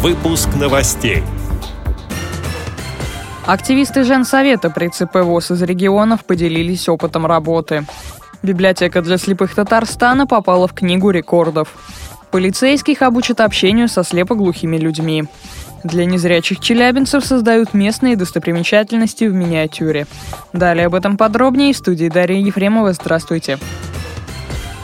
Выпуск новостей. Активисты Женсовета при ЦП ВОЗ из регионов поделились опытом работы. Библиотека для слепых Татарстана попала в книгу рекордов. Полицейских обучат общению со слепоглухими людьми. Для незрячих челябинцев создают местные достопримечательности в миниатюре. Далее об этом подробнее в студии Дарья Ефремова. Здравствуйте.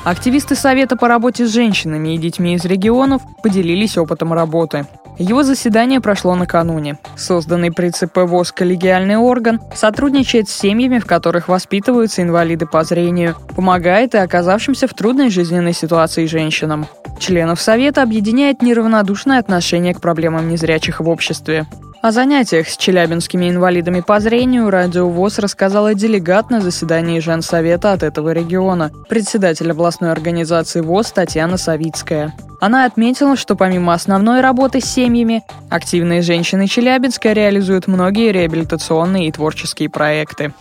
Активисты Совета по работе с женщинами и детьми из регионов поделились опытом работы. Его заседание прошло накануне. Созданный при ЦП ВОЗ коллегиальный орган сотрудничает с семьями, в которых воспитываются инвалиды по зрению, помогает и оказавшимся в трудной жизненной ситуации женщинам. Членов Совета объединяет неравнодушное отношение к проблемам незрячих в обществе. О занятиях с челябинскими инвалидами по зрению Радио ВОЗ рассказала делегат на заседании Женсовета от этого региона, председатель областной организации ВОЗ Татьяна Савицкая. Она отметила, что помимо основной работы с семьями, активные женщины Челябинска реализуют многие реабилитационные и творческие проекты.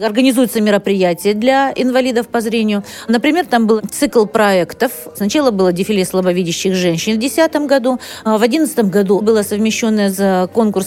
Организуются мероприятия для инвалидов по зрению. Например, там был цикл проектов. Сначала было дефиле слабовидящих женщин в 2010 году. А в 2011 году было совмещенное с конкурсом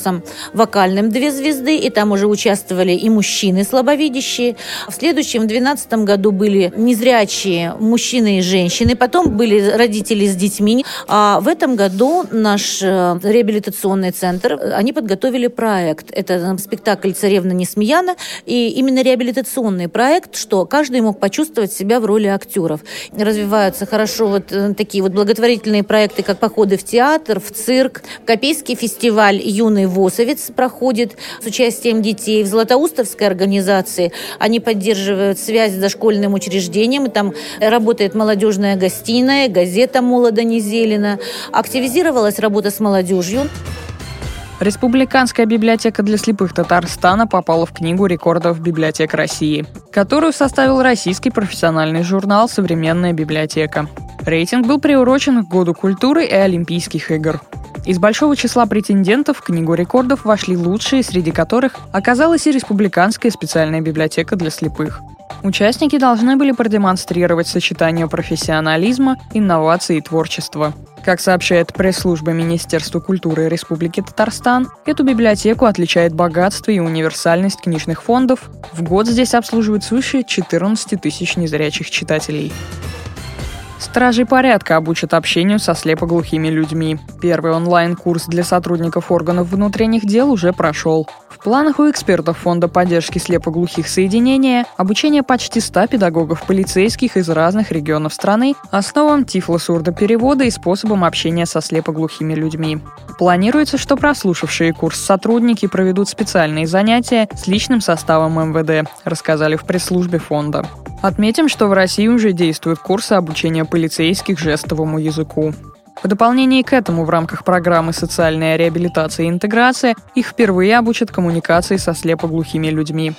вокальным «Две звезды», и там уже участвовали и мужчины слабовидящие. В следующем, в 2012 году были незрячие мужчины и женщины. Потом были родители с детьми. А в этом году наш э, реабилитационный центр, они подготовили проект. Это спектакль «Царевна Несмеяна». И именно именно реабилитационный проект, что каждый мог почувствовать себя в роли актеров. Развиваются хорошо вот э, такие вот благотворительные проекты, как походы в театр, в цирк. Копейский фестиваль «Юный ВОСовец» проходит с участием детей. В Златоустовской организации они поддерживают связь с дошкольным учреждением. Там работает молодежная гостиная, газета «Молодо не зелено». Активизировалась работа с молодежью. Республиканская библиотека для слепых Татарстана попала в Книгу рекордов библиотек России, которую составил российский профессиональный журнал «Современная библиотека». Рейтинг был приурочен к Году культуры и Олимпийских игр. Из большого числа претендентов в Книгу рекордов вошли лучшие, среди которых оказалась и Республиканская специальная библиотека для слепых. Участники должны были продемонстрировать сочетание профессионализма, инноваций и творчества. Как сообщает пресс-служба Министерства культуры Республики Татарстан, эту библиотеку отличает богатство и универсальность книжных фондов. В год здесь обслуживают свыше 14 тысяч незрячих читателей. Стражи порядка обучат общению со слепоглухими людьми. Первый онлайн-курс для сотрудников органов внутренних дел уже прошел. В планах у экспертов Фонда поддержки слепоглухих соединения обучение почти 100 педагогов-полицейских из разных регионов страны основам тифло-сурдоперевода и способом общения со слепоглухими людьми. Планируется, что прослушавшие курс сотрудники проведут специальные занятия с личным составом МВД, рассказали в пресс-службе фонда. Отметим, что в России уже действуют курсы обучения полицейских жестовому языку. В дополнение к этому в рамках программы «Социальная реабилитация и интеграция» их впервые обучат коммуникации со слепоглухими людьми.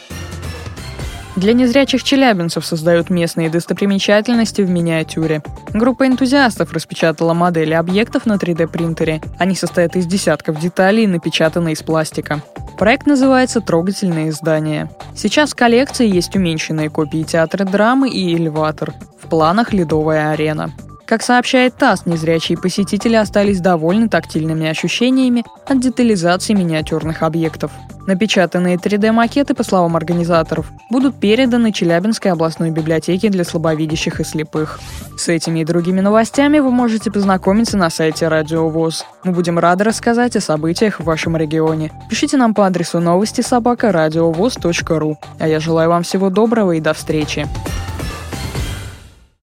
Для незрячих челябинцев создают местные достопримечательности в миниатюре. Группа энтузиастов распечатала модели объектов на 3D-принтере. Они состоят из десятков деталей, напечатанные из пластика. Проект называется «Трогательные здания». Сейчас в коллекции есть уменьшенные копии театра драмы и элеватор. В планах ледовая арена. Как сообщает ТАСС, незрячие посетители остались довольны тактильными ощущениями от детализации миниатюрных объектов. Напечатанные 3D-макеты, по словам организаторов, будут переданы Челябинской областной библиотеке для слабовидящих и слепых. С этими и другими новостями вы можете познакомиться на сайте Радио ВОЗ. Мы будем рады рассказать о событиях в вашем регионе. Пишите нам по адресу новости собака ру. А я желаю вам всего доброго и до встречи.